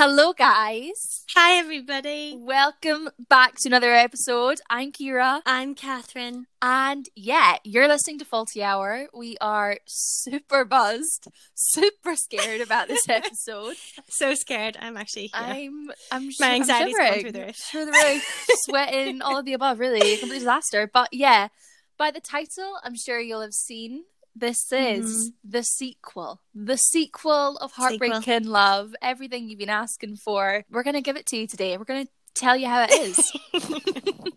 Hello, guys. Hi, everybody. Welcome back to another episode. I'm Kira. I'm Catherine. And yeah, you're listening to Faulty Hour. We are super buzzed, super scared about this episode. so scared. I'm actually. I'm. I'm. My I'm anxiety's shivering. through the roof. Through the roof, sweating, all of the above. Really, complete disaster. But yeah, by the title, I'm sure you'll have seen. This is the sequel, the sequel of Heartbreak and Love. Everything you've been asking for, we're gonna give it to you today. We're gonna tell you how it is.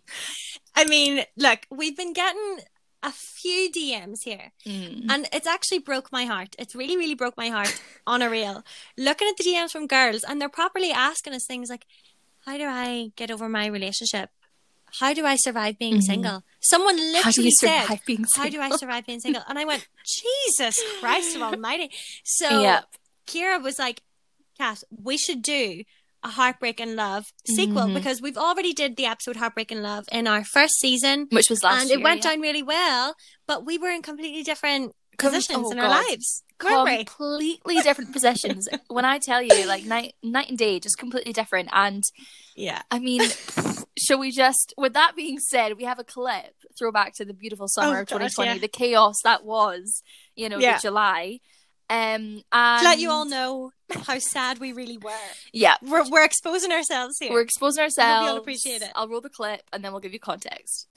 I mean, look, we've been getting a few DMs here, Mm. and it's actually broke my heart. It's really, really broke my heart on a real. Looking at the DMs from girls, and they're properly asking us things like, "How do I get over my relationship? How do I survive being Mhm. single?" Someone literally said, being How do I survive being single? And I went, Jesus Christ of Almighty. So Yep. Kira was like, Kat, we should do a Heartbreak and Love sequel Mhm. because we've already did the episode Heartbreak and Love in our first season. Which was last and year. it went yeah. down really well, but we were in completely different positions oh in our lives. Weren't we? completely different positions. when I tell you, like night night and day, just completely different. And Yeah. I mean, shall we just? With that being said, we have a clip throwback to the beautiful summer Oh, of gosh, 2020, yeah. the chaos that was, you know, Yeah. July. Um, and To let you all know how sad we really were. yeah, We're, we're exposing ourselves here. we're exposing I ourselves. hope you'll appreciate it. I'll roll the clip and then we'll give you context.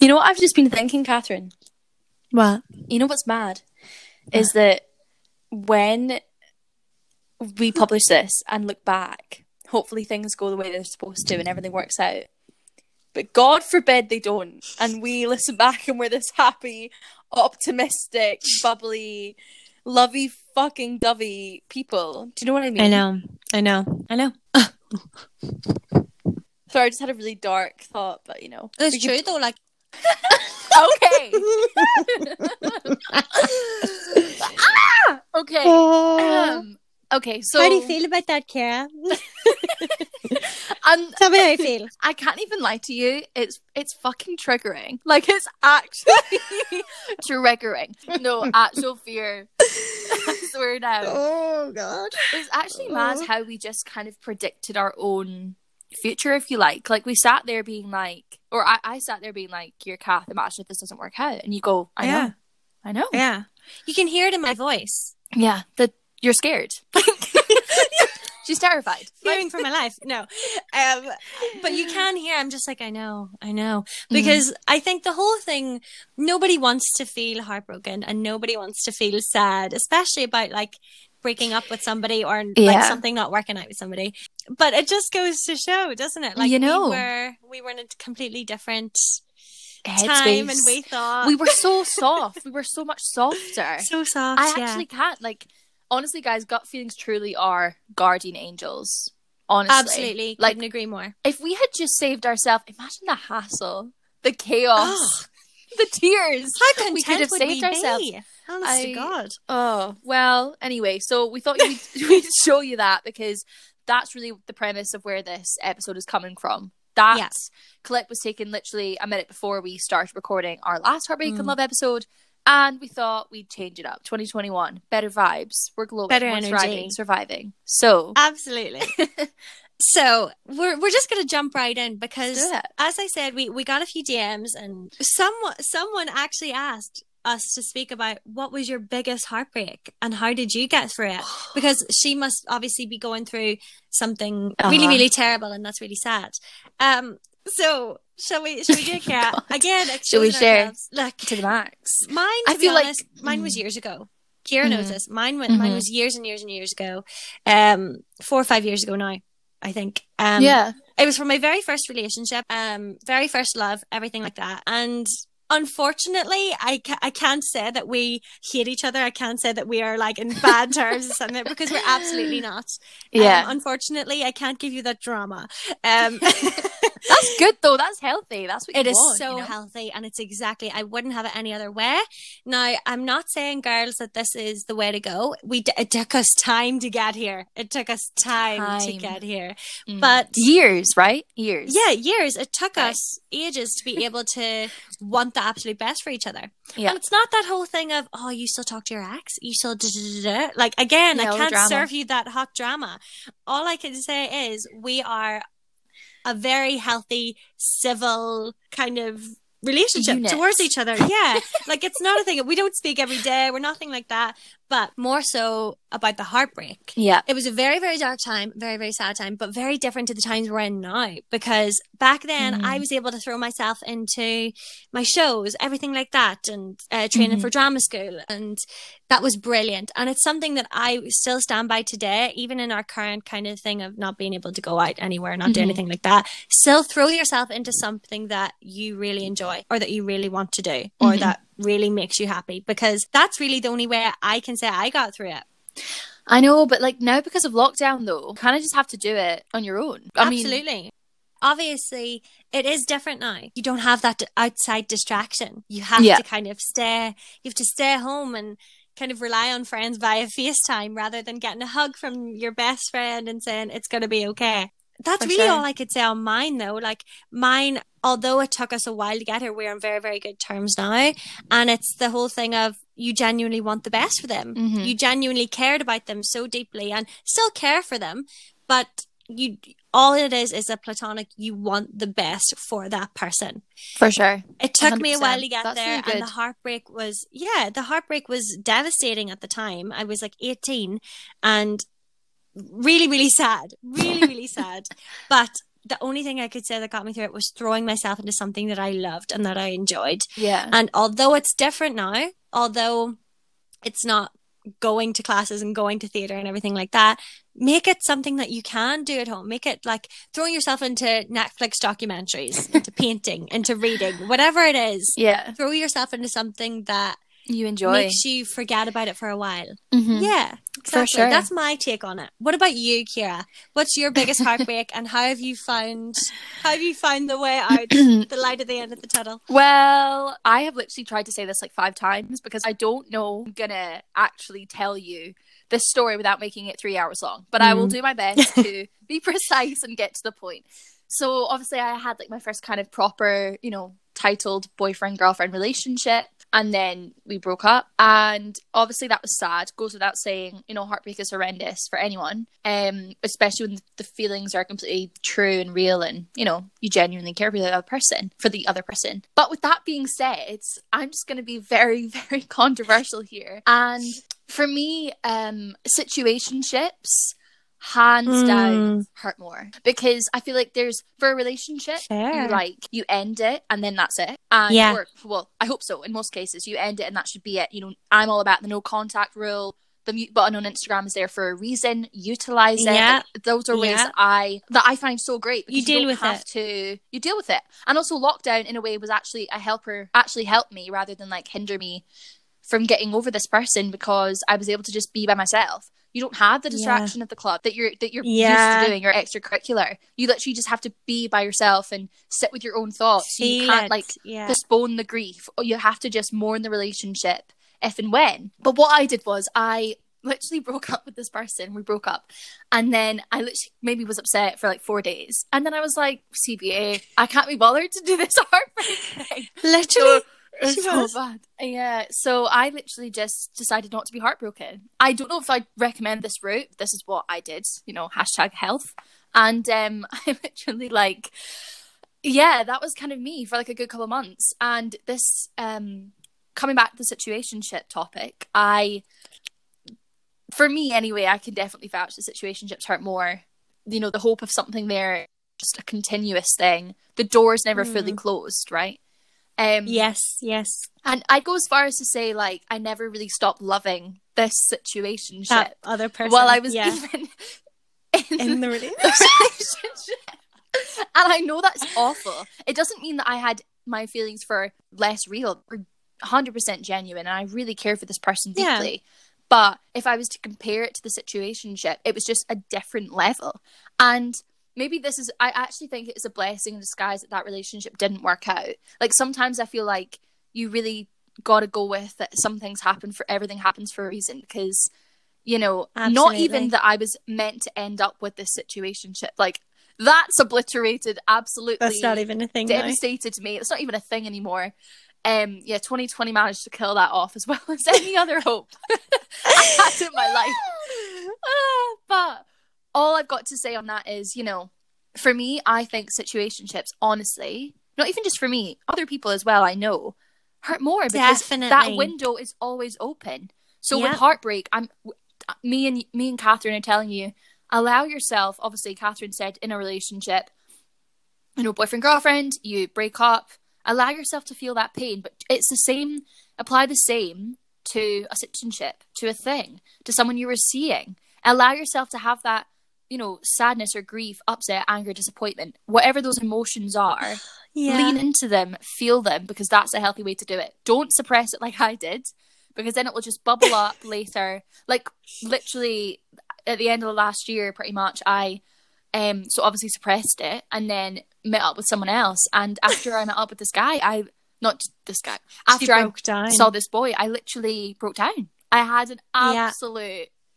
You know what I've just been thinking, Catherine? What? You know what's mad? Is uh-huh. that when we publish this and look back, hopefully things go the way they're supposed to and everything works out. But God forbid they don't. And we listen back and we're this happy, optimistic, bubbly, lovey fucking dovey people. Do you know what I mean? I know. I know. I know. Sorry, I just had a really dark thought, but you know. It's true though. Like, Okay. ah! Okay. Um, okay. So how do you feel about that, Kara? And Tell me how you feel. I can't even lie to you. It's it's fucking triggering. Like it's actually triggering. No actual fear. I swear now. Oh God. It's actually mad how we just kind of predicted our own future, if you like. Like we sat there being like, or I, I sat there being like, "You're Kath. Imagine if this doesn't work out." And you go, "I Yeah. know, I know." Yeah. You can hear it in my voice. Yeah, that you're scared. She's terrified. Fearing for my life. No. Um, but you can hear, I'm just like, I know, I know. Because I think the whole thing, nobody wants to feel heartbroken and nobody wants to feel sad, especially about like breaking up with somebody or like something not working out with somebody. But it just goes to show, doesn't it? Like You know. we were, we were in a completely different Headspace. time and we thought we were so soft. We were so much softer. so soft. I yeah. actually can't like honestly guys gut feelings truly are guardian angels honestly Absolutely. like Couldn't agree more. if we had just saved ourselves imagine the hassle the chaos the tears How we could have content saved we ourselves be? Honest to God. oh well anyway so we thought we'd, we'd show you that because that's really the premise of where this episode is coming from that Yeah. clip was taken literally a minute before we started recording our last Heartbreak and Mm. Love episode. And we thought we'd change it up. 2021, better vibes. We're glowing. Better we're energy. thriving, surviving. So, Absolutely. so we're we're just gonna jump right in because Let's do it. as I said, we, we got a few DMs and someone someone actually asked us to speak about what was your biggest heartbreak and how did you get through it? Because she must obviously be going through something really, Uh-huh. really terrible and that's really sad. Um so shall we shall we do it, Kara? Again, Shall we share? Look, to the max. Mine, to I be feel like- mine was Mm. years ago. Kira knows Mhm. this. Mine went. Mine Mhm. was years and years and years ago. Um, four or five years ago now, I think. Um, yeah. it was from my very first relationship, um, very first love, everything like that. And unfortunately, I ca- I can't say that we hate each other. I can't say that we are like in bad terms or something because we're absolutely not. Um, Yeah. unfortunately, I can't give you that drama. Um, That's good though. That's healthy. That's what It you is want, so you know? healthy and it's exactly I wouldn't have it any other way. Now, I'm not saying girls that this is the way to go. We d- it took us time to get here. It took us time, to get here. Mm. But years, right? Years. yeah, years. It took Right. us ages to be able to want the absolute best for each other. Yeah. And it's not that whole thing of, oh, you still talk to your ex? You still like again, I can't serve you that hot drama. All I can say is we are a very healthy, civil kind of relationship towards each other. Yeah. like it's not a thing. We don't speak every day. We're nothing like that. But more so about the heartbreak. Yeah. It was a very, very dark time, very, very sad time, but very different to the times we're in now. Because back then Mm. I was able to throw myself into my shows, everything like that, and uh, training Mhm. for drama school. And that was brilliant. And it's something that I still stand by today, even in our current kind of thing of not being able to go out anywhere, not do Mhm. anything like that. Still throw yourself into something that you really enjoy or that you really want to do or Mhm. that really makes you happy because that's really the only way I can say I got through it. I know, but like now because of lockdown though, kind of just have to do it on your own. I mean, Absolutely. Obviously, it is different now. You don't have that outside distraction. You have Yeah. to kind of stay, you have to stay home and kind of rely on friends via FaceTime rather than getting a hug from your best friend and saying it's going to be okay. That's For really sure. all I could say on mine though. Like mine, although it took us a while to get here, we're on very, very good terms now. And it's the whole thing of you genuinely want the best for them. Mhm. You genuinely cared about them so deeply and still care for them. But you, all it is is a platonic, you want the best for that person. for sure. It took me a while to get That's there, really and the heartbreak was yeah, the heartbreak was devastating at the time. I was like eighteen, and really, really sad, really, really sad. But the only thing I could say that got me through it was throwing myself into something that I loved and that I enjoyed. Yeah. And although it's different now, although it's not going to classes and going to theater and everything like that, make it something that you can do at home. Make it like throwing yourself into Netflix documentaries, into painting, into reading, whatever it is. yeah. Throw yourself into something that You enjoy. makes you forget about it for a while. Mhm. Yeah, For exactly. sure. That's my take on it. What about you, Kira? What's your biggest heartbreak, and how have you found how have you found the way out, the light at the end of the tunnel? Well, I have literally tried to say this like five times because I don't know I'm gonna actually tell you this story without making it three hours long. But I will Mm. do my best to be precise and get to the point. So obviously I had like my first kind of proper, you know, titled boyfriend girlfriend relationship and then we broke up. And obviously that was sad. Goes without saying you know heartbreak is horrendous for anyone um especially when the feelings are completely true and real and you know you genuinely care for the other person for the other person. But with that being said i'm just going to be very very controversial here. And for me um situationships hands Mm. down hurt more because i feel like there's for a relationship Fair. you like you end it and then that's it and Yeah. or, well i hope so in most cases you end it and that should be it you know i'm all about the no contact rule the mute button on instagram is there for a reason utilize it Yeah. Like, those are ways Yeah. that i that i find so great You deal don't with have it. to you deal with it and also lockdown in a way was actually a helper actually helped me rather than like hinder me from getting over this person because i was able to just be by myself you don't have the Yeah. distraction of the club that you're that you're Yeah. used to doing your extracurricular you literally just have to be by yourself and sit with your own thoughts you can't it. like yeah. postpone the grief or you have to just mourn the relationship if and when but what i did was i literally broke up with this person we broke up and then i literally maybe was upset for like four days and then i was like cba i can't be bothered to do this heartbreak thing Literally. it's She so was. bad. Yeah. So I literally just decided not to be heartbroken. I don't know if I'd recommend this route. This is what I did, you know, hashtag health. And um I literally like yeah, that was kind of me for like a good couple of months. And this um coming back to the situation situationship topic, I for me anyway, I can definitely vouch that situationships hurt more. You know, the hope of something there, just a continuous thing. The door's never fully Mm. closed, right? Um, Yes, yes. and I'd go as far as to say, like, I never really stopped loving this situationship That other person. while I was yeah. even in, in the relationship. and I know that's awful. It doesn't mean that I had my feelings for less real. We're 100% genuine, and I really care for this person Yeah. deeply. But if I was to compare it to the situationship, it was just a different level. And maybe this is I actually think it's a blessing in disguise that that relationship didn't work out. Like sometimes I feel like you really got to go with that some things happen for everything happens for a reason because you know Absolutely. not even that I was meant to end up with this situation like that's obliterated absolutely That's not even a thing. now. devastated me it's not even a thing anymore um yeah 2020 managed to kill that off as well as any other hope I had in my life Ah, but all I've got to say on that is, you know, for me, I think situationships, honestly, not even just for me, other people as well, I know, hurt more because that window is always open. So with heartbreak, I'm me and me and Catherine are telling you, allow yourself. Obviously, Catherine said in a relationship, you know, boyfriend girlfriend, you break up, allow yourself to feel that pain. But it's the same. Apply the same to a situationship, to a thing, to someone you were seeing. Allow yourself to have that, you know, sadness or grief, upset, anger, disappointment, whatever those emotions are. Yeah. Lean into them, feel them, because that's a healthy way to do it. Don't suppress it like I did, because then it will just bubble up later. Like literally at the end of the last year, pretty much, I um so obviously suppressed it and then met up with someone else. And after I met up with this guy, I not this guy. After I down. saw this boy, I literally broke down. I had an Yeah.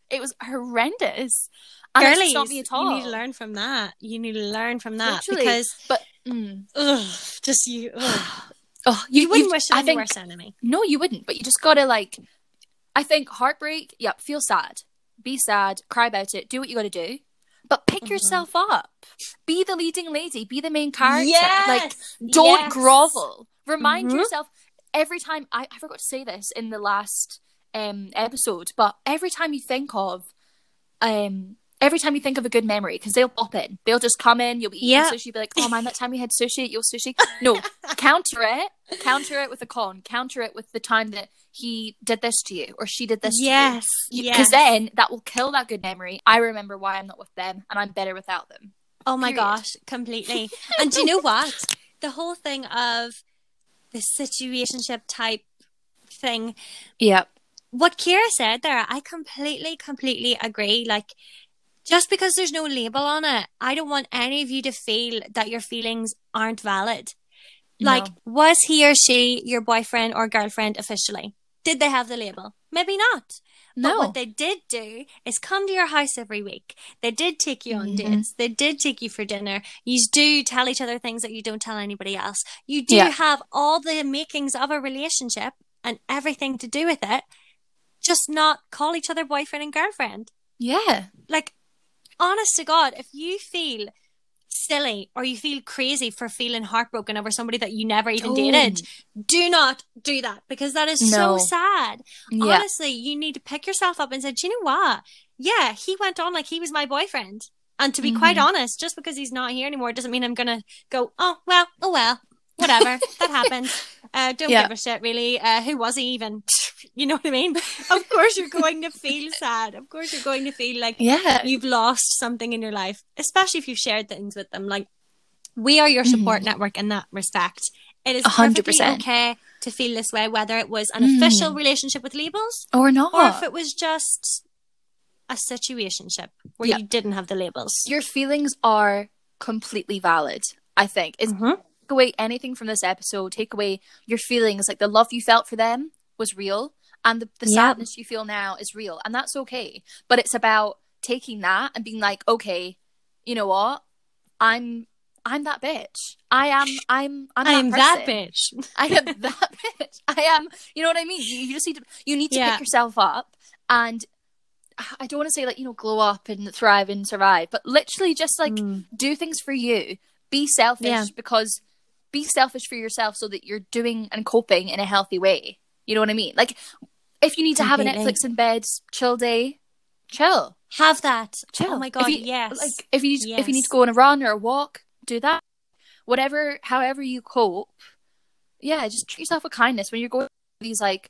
It was horrendous. And Girlies, not me at all. you need to learn from that. You need to learn from that Literally. because But mm, ugh, just you. Ugh. oh, You, wouldn't you've- wish it on your worst enemy. No, you wouldn't. But you just gotta like. I think heartbreak. Yep, feel sad, be sad, cry about it, do what you gotta do, but pick Mm-hmm. yourself up. Be the leading lady. Be the main character. Yes! Like, don't Yes! grovel. Remind Mhm. yourself every time. I, I forgot to say this in the last um episode, but every time you think of, um. Every time you think of a good memory, because they'll pop in, they'll just come in. You'll be eating Yeah. sushi, be like, "Oh man, that time we had sushi at your sushi." No, counter it, counter it with a con, counter it with the time that he did this to you or she did this Yes, to you. yes. Because then that will kill that good memory. I remember why I'm not with them and I'm better without them. Oh my Period. gosh, completely. and do you know what? The whole thing of the situationship type thing, Yeah. What Kira said there, I completely, completely agree. Like, just because there's no label on it, I don't want any of you to feel that your feelings aren't valid. Like, No. was he or she your boyfriend or girlfriend officially? Did they have the label? Maybe not. But No. what they did do is come to your house every week. They did take you on Mhm. dates. They did take you for dinner. You do tell each other things that you don't tell anybody else. You do Yeah. have all the makings of a relationship and everything to do with it. Just not call each other boyfriend and girlfriend. Yeah. Like, honest to God, if you feel silly or you feel crazy for feeling heartbroken over somebody that you never even dated, do not do that because that is No. so sad. Yeah. Honestly, you need to pick yourself up and say, Do you know what? Yeah, he went on like he was my boyfriend. And to be quite Mhm. honest, just because he's not here anymore doesn't mean I'm gonna go, Oh well, oh well, whatever. that happened. Uh, don't Yeah. give a shit really. Uh, who was he even? You know what I mean? Of course you're going to feel sad. Of course you're going to feel like Yeah. you've lost something in your life, especially if you've shared things with them. Like we are your support network in that respect. It is Mm-hmm. A hundred perfectly okay to feel this way, whether it was an Mm. official relationship with labels Or not. or if it was just a situationship where Yeah. you didn't have the labels. Your feelings are completely valid, I think. Is Mhm. take away anything from this episode, take away your feelings, like the love you felt for them was real, and the, the Yep. sadness you feel now is real, and that's okay. But it's about taking that and being like, okay, you know what? I'm I'm that bitch. I am I'm I'm, I'm that, that bitch. I am that bitch. I am. You know what I mean? You, you just need to. You need to Yeah. pick yourself up, and I don't want to say like you know glow up and thrive and survive, but literally just like Mm. do things for you. Be selfish Yeah. because be selfish for yourself so that you're doing and coping in a healthy way. You know what I mean? Like if you need to have a Netflix in bed, chill day, chill, Have that. chill. Oh my If god, you- yes. Like if you if you need to go on a run or a walk, do that. Whatever, however you cope. Yeah, just treat yourself with kindness when you're going through these like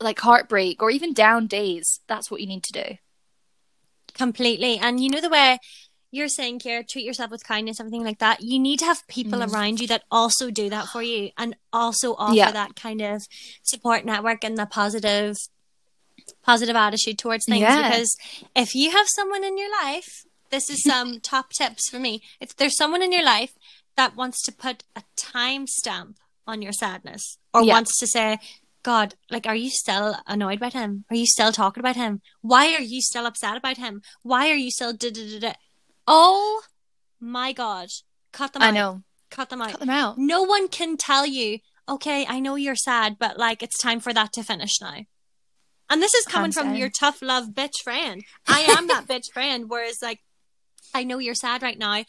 like heartbreak or even down days. That's what you need to do. Completely. And you know the way you're saying, Kira, treat yourself with kindness, everything like that. You need to have people Mm. around you that also do that for you and also offer Yeah. that kind of support network and the positive positive attitude towards things. Yeah. Because if you have someone in your life this is some top tips for me. If there's someone in your life that wants to put a timestamp on your sadness or Yeah. wants to say, God, like, are you still annoyed about him? Are you still talking about him? Why are you still upset about him? Why are you still da da da da? Oh my God. Cut them out. I know. Cut them out. Cut them out. No one can tell you, okay, I know you're sad, but like, it's time for that to finish now. And this is coming from your tough love bitch friend. I am that bitch friend. Whereas, like, I know you're sad right now.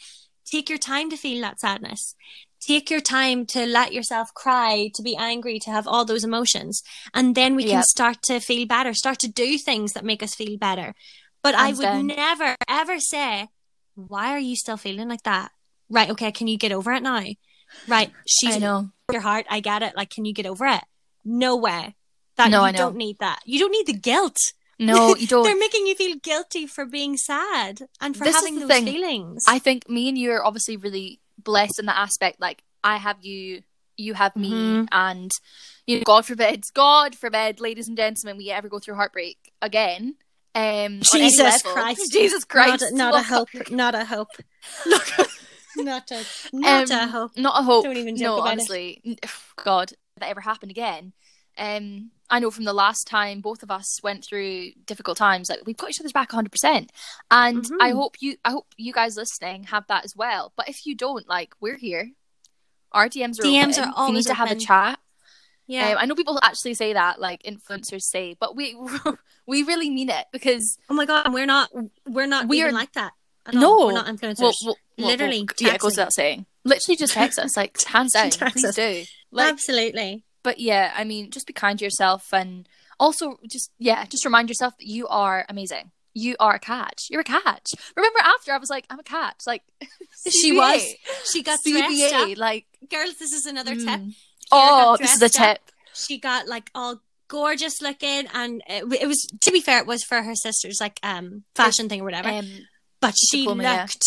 Take your time to feel that sadness. Take your time to let yourself cry, to be angry, to have all those emotions. And then we can start to feel better, start to do things that make us feel better. But I would down. never, ever say, why are you still feeling like that? Right. Okay. Can you get over it now? Right. She's I know. your heart. I get it. Like, can you get over it? No way. That No, you I know. don't need that. You don't need the guilt. No, you don't. They're making you feel guilty for being sad and for This having those thing. feelings. I think me and you are obviously really blessed in that aspect. Like I have you, you have me, Mhm. and you know, God forbid, God forbid, ladies and gentlemen, we ever go through heartbreak again. Um, Jesus. Christ. Jesus Christ, Not, not a hope. Not a hope. not a not a um, hope. Not a hope. Don't even joke no, about it. honestly, N- God, if that ever happened again. Um, I know from the last time both of us went through difficult times, like we've got each other's back 100. percent And Mhm. I hope you, I hope you guys listening have that as well. But if you don't, like, we're here. Our DMs are DMs open. are If you need always to have a chat. Yeah. Um, I know people actually say that, like influencers say, but we we really mean it because oh my god, we're not. We're not. We are- like that. No. we're not influencers. well, well, Literally, well, yeah, it goes without saying. Literally, just text us, like hands down, please us. do. Like, Absolutely. but yeah, I mean, just be kind to yourself and also just yeah, just remind yourself that you are amazing. You are a catch. You're a catch. Remember after I was like, I'm a catch. Like She was. She got CBA. up. Like Girls, this is another mm. tip. Oh, this is a dressed up. tip. She got like all gorgeous looking, and it, it was to be fair, it was for her sister's like um fashion thing or whatever. Um, but she diploma, yeah. looked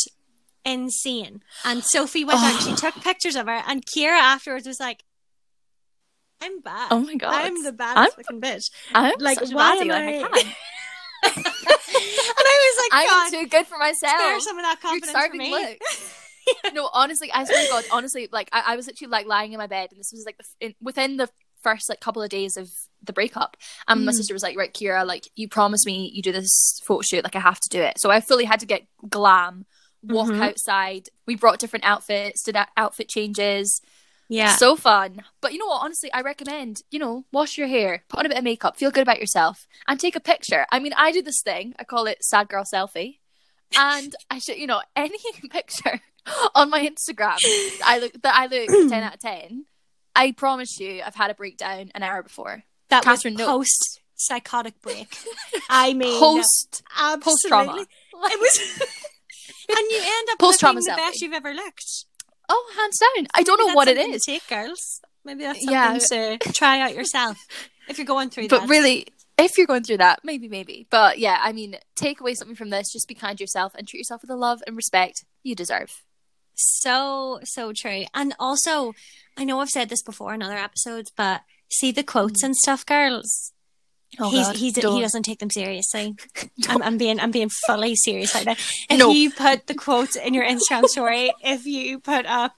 insane. And Sophie went out, she took pictures of her, and Kira afterwards was like, "I'm bad. oh my god, I'm the I'm, baddest fucking bitch." I'm like, such a why am I- and I was like, I'm too good for myself. spare some of that confidence for me." no, honestly, I swear to God, honestly, like I, I was literally like lying in my bed, and this was like the, in, within the first like couple of days of the breakup, and my Mm. sister was like, "Right, Kira, like you promised me you do this photo shoot, like I have to do it." So I fully had to get glam, walk Mhm. outside. We brought different outfits, did out- outfit changes. Yeah, So fun. But you know what? Honestly, I recommend, you know, wash your hair, put on a bit of makeup, feel good about yourself, and take a picture. I mean, I do this thing, I call it sad girl selfie. And I should, you know, any picture on my Instagram I look that I look 10 out of 10. I promise you, I've had a breakdown an hour before. that Catherine was post psychotic break. I mean, Post post trauma. It was, and you end up Post-trauma looking the best you've ever looked. Oh, hands down. I don't Maybe know what it is. take, girls. Maybe that's Yeah. something to try out yourself if you're going through that. But that. really, if you're going through that, maybe, maybe. But yeah, I mean, take away something from this. Just be kind to yourself and treat yourself with the love and respect you deserve. So, so true. And also, I know I've said this before in other episodes, but see the quotes and stuff, girls. Oh, he's, God, he's, he doesn't take them seriously. I'm, I'm being I'm being fully serious right now. If No. you put the quotes in your Instagram story, if you put up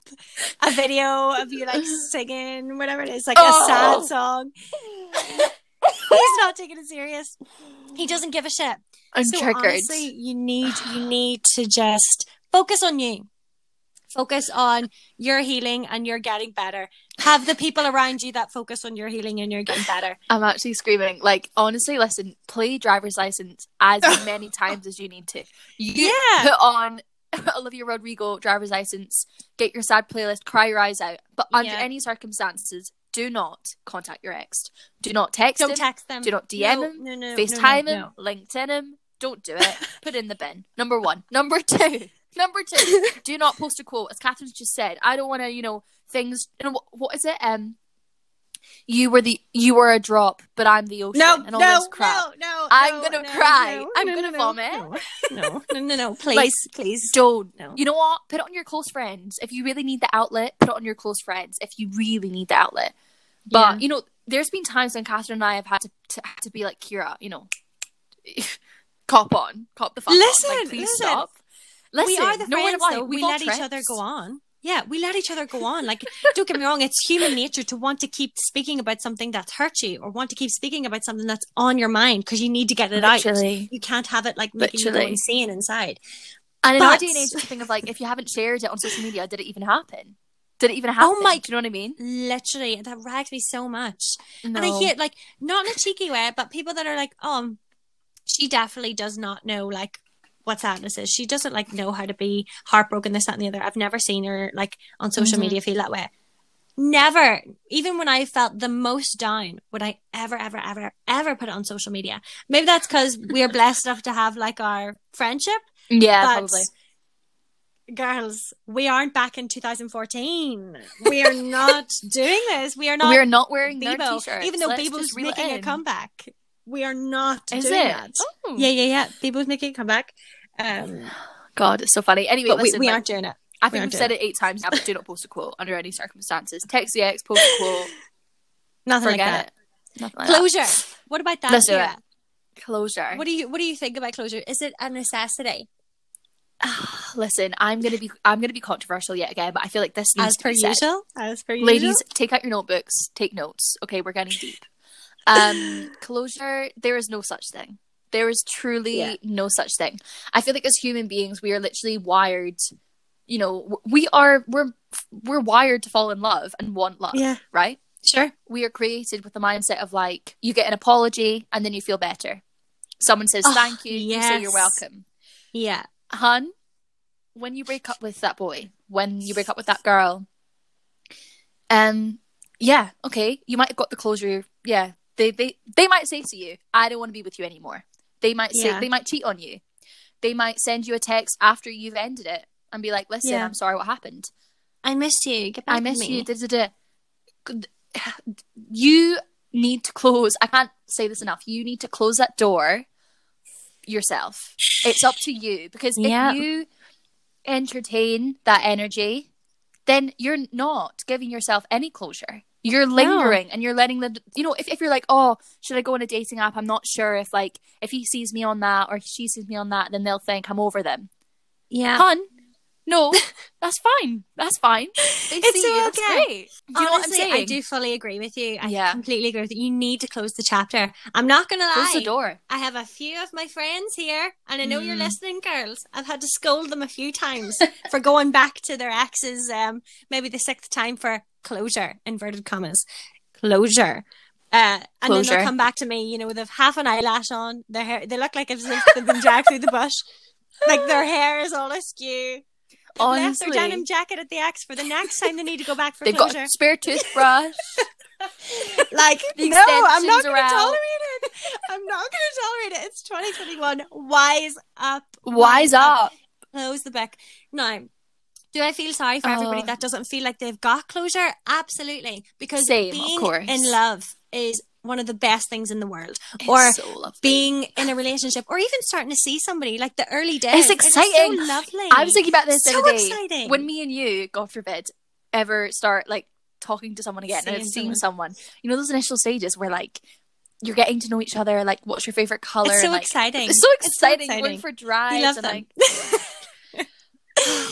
a video of you like singing whatever it is, like a Oh. sad song, he's not taking it serious. He doesn't give a shit. I'm so triggered. honestly, you need you need to just focus on you. Focus on your healing and you're getting better. Have the people around you that focus on your healing and you're getting better. I'm actually screaming. Like, honestly, listen, play driver's license as many times as you need to. You Yeah. put on Olivia Rodrigo driver's license, get your sad playlist, cry your eyes out. But under Yeah. any circumstances, do not contact your ex. Do not text Don't him. text them. Do not DM no, him, No, no, FaceTime no, him, no, LinkedIn him. Don't do it. Put it in the bin. Number one. Number two. Number two. do not post a quote. As Catherine's just said, I don't want to, you know, things. You know, what, what is it? Um, you were the you were a drop, but I'm the ocean, No, and all no, this crap. no, no. I'm no, gonna no, cry. no, I'm gonna vomit. No, no, no, no. Please, Like, please. Don't. You know what? Put it on your close friends. If you really need the outlet, put it on your close friends. If you really need the outlet. But Yeah. you know, there's been times when Catherine and I have had to to, to be like Kira, you know, cop on, cop the fuck Listen, on. Like, please listen. stop. Listen, we are the no friends though. We all let each other go on. Yeah, we let each other go on. Like, don't get me wrong, it's human nature to want to keep speaking about something that's hurt you or want to keep speaking about something that's on your mind because you need to get it out. You can't have it like making you go Literally. insane inside. And in our But- day and age, it's a thing of like, if you haven't shared it on social media, did it even happen? Did it even oh happen? Oh my- Do you know what I mean? Literally, that rags me so much. No. And I hate like not in a cheeky way, but people that are like, oh, she definitely does not know like what sadness is. She doesn't like know how to be heartbroken, this, that, and the other. I've never seen her like on social Mhm. media feel that way. Never, even when I felt the most down, would I ever, ever, ever, ever put it on social media. Maybe that's because we are blessed enough to have like our friendship. Yeah, but probably. girls, we aren't back in 2014. We are not doing this. We are not. We're not wearing Bebo, t-shirts. even though Let's Bebo's just reel it making a comeback. We are not Is doing it? that. Oh. Yeah, yeah, yeah. Bebo's making a comeback. Um, God, it's so funny. Anyway, but we, listen, we like, aren't doing it. I think we've said it eight times now, but do not post a quote under any circumstances. Text the ex, post a quote, Nothing like that. it. Nothing like that. Closure. What about that? Let's do Kira? Closure. What do you What do you think about closure? Is it a necessity? Listen, I'm gonna be I'm gonna be controversial yet again, but I feel like this needs As to per be said. usual. As per usual. Ladies, take out your notebooks, take notes. Okay, we're getting deep. Um, closure. There is no such thing. There is truly Yeah. no such thing. I feel like as human beings, we are literally wired. You know, we are we're we're wired to fall in love and want love. Yeah. Right. Sure. We are created with the mindset of like you get an apology and then you feel better. Someone says Oh, thank you, you say you're welcome. Yeah. hun, when you break up with that boy, when you break up with that girl, um, yeah, okay, you might have got the closure. Yeah, they they they might say to you, "I don't want to be with you anymore." They might say Yeah. they might cheat on you. They might send you a text after you've ended it and be like, "Listen, Yeah. I'm sorry, what happened? I missed you. Get back I to miss me. you." Da, da, da. You need to close. I can't say this enough. You need to close that door yourself. It's up to you because Yeah. if you entertain that energy, then you're not giving yourself any closure. You're lingering and you're letting the you know if, if you're like oh should I go on a dating app I'm not sure if like if he sees me on that or she sees me on that then they'll think I'm over them Yeah. hun no that's fine that's fine they It's see you okay. great do you know what I'm Honestly, saying I do fully agree with you. I Yeah. completely agree with you. You need to close the chapter. I'm not going to lie. close the door I have a few of my friends here, and I know you're Mm. listening, girls. I've had to scold them a few times for going back to their exes, um, maybe the sixth time for closure, inverted commas, closure. Uh, and then they'll come back to me, you know, with a half an eyelash on. Their hair, they look like as if they've been dragged through the bush. Like their hair is all askew. They've left their denim jacket at the X for the next time they need to go back for they've closure. got a spare toothbrush like no i'm not going to tolerate it i'm not going to tolerate it it's 2021 wise up wise up close the back now do I feel sorry for everybody Oh. that doesn't feel like they've got closure? Absolutely, because Same, being in love is one of the best things in the world. It's or so being in a relationship, or even starting to see somebody like the early days. It's exciting. so lovely. I was thinking about this So day. exciting. When me and you, God forbid, ever start like talking to someone again and Seeing seen someone, you know those initial stages where like you're getting to know each other, like what's your favorite color? it's so and, like, exciting. It's so exciting. Going exciting. for drives. You love and, them. like,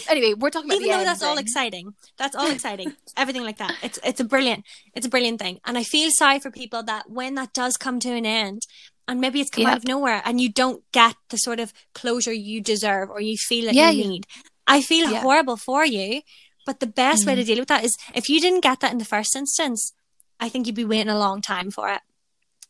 anyway, we're talking about even though that's all exciting. That's all exciting. Everything like that. It's it's a brilliant it's a brilliant thing. And i feel sorry for people that when that does come to an end and maybe it's come out of nowhere and you don't get the sort of closure you deserve or you feel that Yeah, you need. I feel Yeah. horrible for you but the best way Mhm. to deal with that is if you didn't get that in the first instance i think you'd be waiting a long time for it.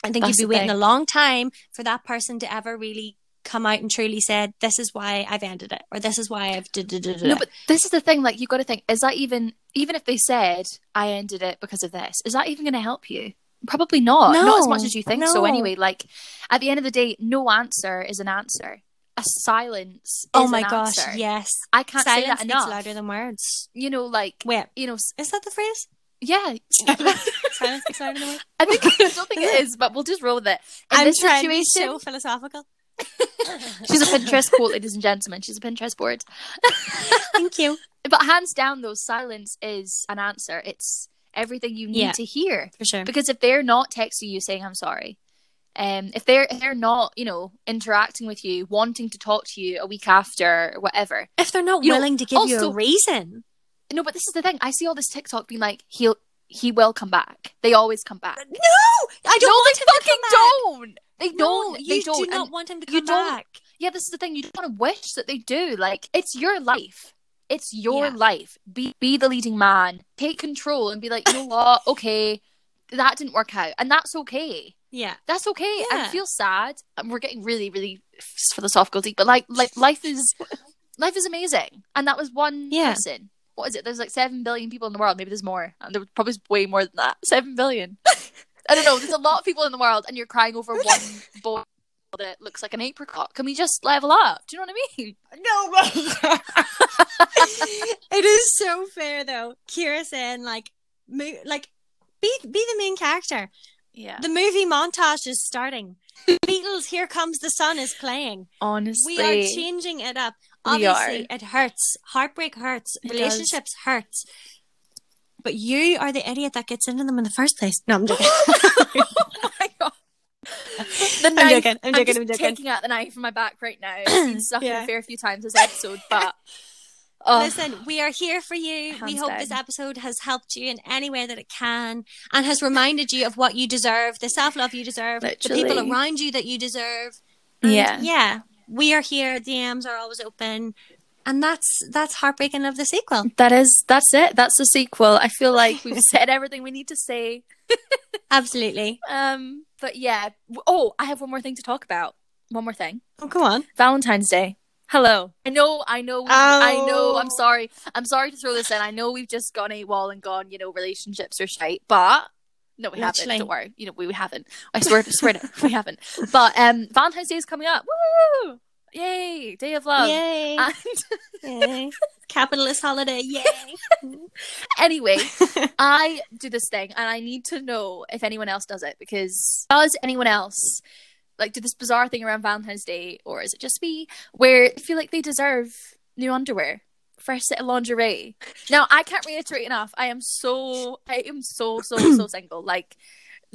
I think That's you'd be waiting thing. a long time for that person to ever really come out and truly said this is why i've ended it or this is why i've did No, but this is the thing. Like, you got to think: is that even, even if they said I ended it because of this, is that even going to help you? Probably not. not as much as you think. So anyway, like at the end of the day, no answer is an answer. A silence. Oh is oh my gosh answer. yes I can't Silence say that enough. louder than words. you know, like Wait, you know, is that the phrase? yeah. Silence speaks louder than words. I think I don't think it is, but we'll just roll with it. In I'm this trying situation, so philosophical. She's a Pinterest quote, ladies and gentlemen. She's a Pinterest board. Thank you. But hands down, though, silence is an answer. It's everything you need Yeah. to hear. For sure. Because if they're not texting you saying I'm sorry, um, if they're if they're not, you know, interacting with you, wanting to talk to you a week after, or whatever. If they're not You know, willing to give you also- a reason. No, but this is the thing. I see all this TikTok being like, he'll he will come back. They always come back. No, I don't no, want they fucking don't. They No, don't. you they don't. do not And want him to you come don't- back. yeah, this is the thing. You don't want to wish that they do. Like, it's your life. It's your Yeah. life. Be be the leading man. Take control and be like, you know what? Okay, that didn't work out, and that's okay. Yeah. That's okay. Yeah. I feel sad. And we're getting really, really philosophical deep, but like, like life is life is amazing, and that was one Yeah. person. What is it? There's like seven billion people in the world. Maybe there's more, and there was probably way more than that. Seven billion. I don't know. There's a lot of people in the world, and you're crying over one boy that looks like an apricot. Can we just level up? Do you know what I mean? No, it is so fair though. Kira saying like, mo- like, be be the main character. Yeah. The movie montage is starting. Beatles, "Here Comes the Sun" is playing. Honestly, We are changing it up. We Obviously, it hurts. Heartbreak hurts. It Relationships hurts. But you are the idiot that gets into them in the first place. No, I'm joking. oh my god. The I'm joking, I'm joking, just I'm joking. taking out the knife from my back right now. It's been stuck in a fair few times this episode, but oh, Listen, we are here for you. we hope down. this episode has helped you in any way that it can and has reminded you of what you deserve, the self love you deserve, the people around you that you deserve. And Yeah. Yeah. We are here. DMs are always open. And that's that's heartbreaking of the sequel. that is that's it. That's the sequel. I feel like we've said everything we need to say. Absolutely. Um, but yeah. Oh, I have one more thing to talk about. One more thing. Oh, go on. Valentine's Day. Hello. I know, I know, we- I know. I'm Oh. sorry. I'm sorry to throw this in. I know we've just gone a wall and gone. You know, relationships are shite, but no, we Literally. haven't. Don't worry. You know, we, we haven't. I swear, swear to we haven't. But um, Valentine's Day is coming up. Woo! Yay! Day of love. Yay. And Yay. Capitalist holiday. Yay. anyway, I do this thing, and I need to know if anyone else does it because does anyone else like do this bizarre thing around Valentine's Day, or is it just me where I feel like they deserve new underwear? Fresh set of lingerie. Now I can't reiterate enough. I am so I am so so so single. Like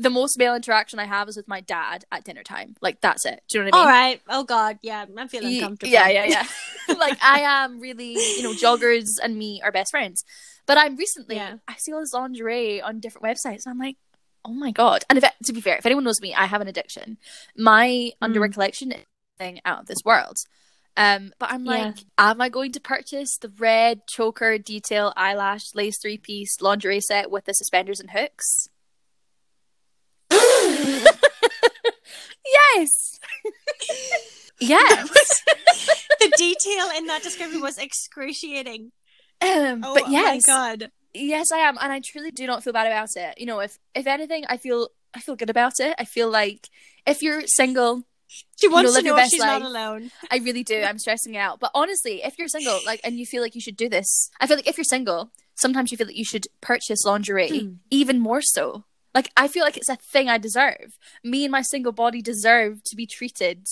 the most male interaction I have is with my dad at dinner time. Like that's it. Do you know what I mean? All right. Oh, God. Yeah. I'm feeling comfortable. Yeah, yeah, yeah. like I am really, you know, joggers and me are best friends. But I'm recently, Yeah. I see all this lingerie on different websites, and I'm like, oh my god. And if to be fair, if anyone knows me, I have an addiction. My underwear Mm. collection is something out of this world. Um, but I'm Yeah. like, am I going to purchase the red choker detail eyelash lace three piece lingerie set with the suspenders and hooks? Yes. yes. the detail in that description was excruciating. Um, Oh, but yes, my God. yes, I am, and I truly do not feel bad about it. You know, if if anything, I feel I feel good about it. I feel like if you're single, She wants to know if best she's not alone. I really do. I'm stressing out. But honestly, if you're single, like, and you feel like you should do this, I feel like if you're single, sometimes you feel like you should purchase lingerie Hmm. even more so. Like, I feel like it's a thing I deserve. Me and my single body deserve to be treated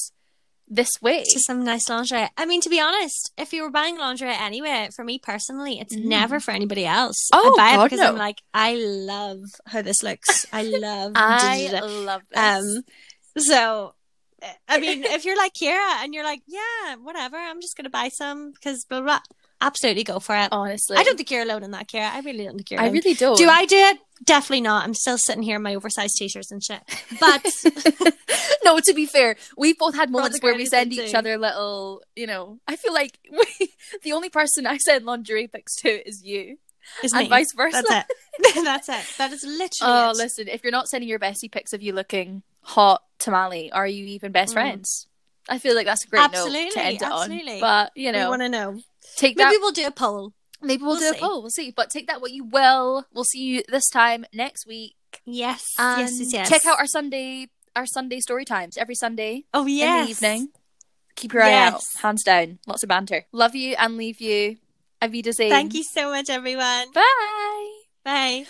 this way. to some nice lingerie. I mean, to be honest, if you were buying lingerie anyway, for me personally, it's Mhm. never for anybody else. Oh, I buy God, it because no. I'm like, I love how this looks. I love. I love this. um. So, I mean, if you're like Kira and you're like, yeah, whatever, I'm just gonna buy some because blah blah. Absolutely go for it. honestly, I don't think you're alone in that, Kira. I really don't think you're I really don't. do I do it? Definitely not. I'm still sitting here in my oversized t-shirts and shit. But no, to be fair, we both had moments where we send each do. other little, you know. I feel like we, the only person I send lingerie pics to is you, Is and me. vice versa. That's it. That's it. That is literally Oh, it. listen, if you're not sending your bestie pics of you looking hot tamale, are you even best Mm. friends? I feel like that's a great note Absolutely, to end absolutely. on. But you we know, want to know. Take Maybe that. we'll do a poll. Maybe we'll, we'll do see. a poll. We'll see. But take that what you will. We'll see you this time next week. Yes. And yes, yes, yes. check out our Sunday our Sunday story times every Sunday Oh, yes. in the evening. Keep your eye out. Hands down. Lots of banter. Love you and leave you. Avida Thank you so much, everyone. Bye. Bye.